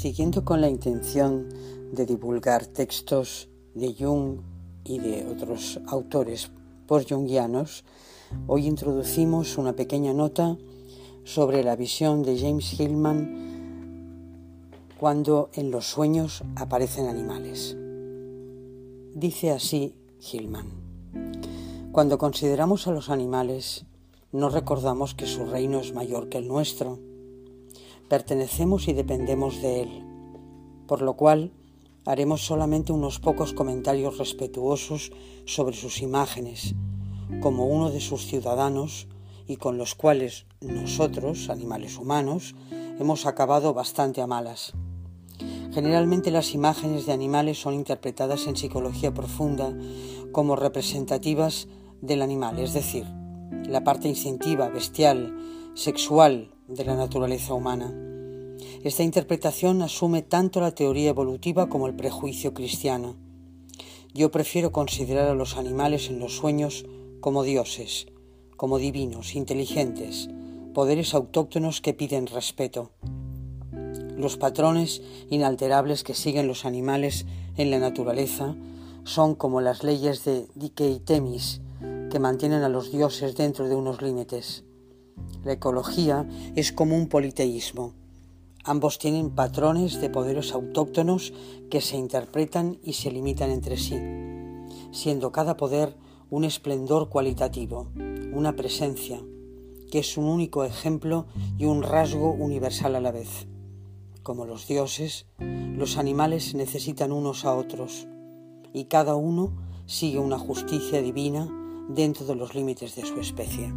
Siguiendo con la intención de divulgar textos de Jung y de otros autores post-jungianos, hoy introducimos una pequeña nota sobre la visión de James Hillman cuando en los sueños aparecen animales. Dice así Hillman, cuando consideramos a los animales, no recordamos que su reino es mayor que el nuestro. Pertenecemos y dependemos de él, por lo cual haremos solamente unos pocos comentarios respetuosos sobre sus imágenes, como uno de sus ciudadanos y con los cuales nosotros, animales humanos, hemos acabado bastante a malas. Generalmente las imágenes de animales son interpretadas en psicología profunda como representativas del animal, es decir, la parte instintiva, bestial, sexual de la naturaleza humana. Esta interpretación asume tanto la teoría evolutiva como el prejuicio cristiano. Yo prefiero considerar a los animales en los sueños como dioses, como divinos, inteligentes, poderes autóctonos que piden respeto. Los patrones inalterables que siguen los animales en la naturaleza son como las leyes de Dike Temis, que mantienen a los dioses dentro de unos límites. La ecología es como un politeísmo. Ambos tienen patrones de poderes autóctonos que se interpretan y se limitan entre sí, siendo cada poder un esplendor cualitativo, una presencia, que es un único ejemplo y un rasgo universal a la vez. Como los dioses, los animales necesitan unos a otros, y cada uno sigue una justicia divina dentro de los límites de su especie.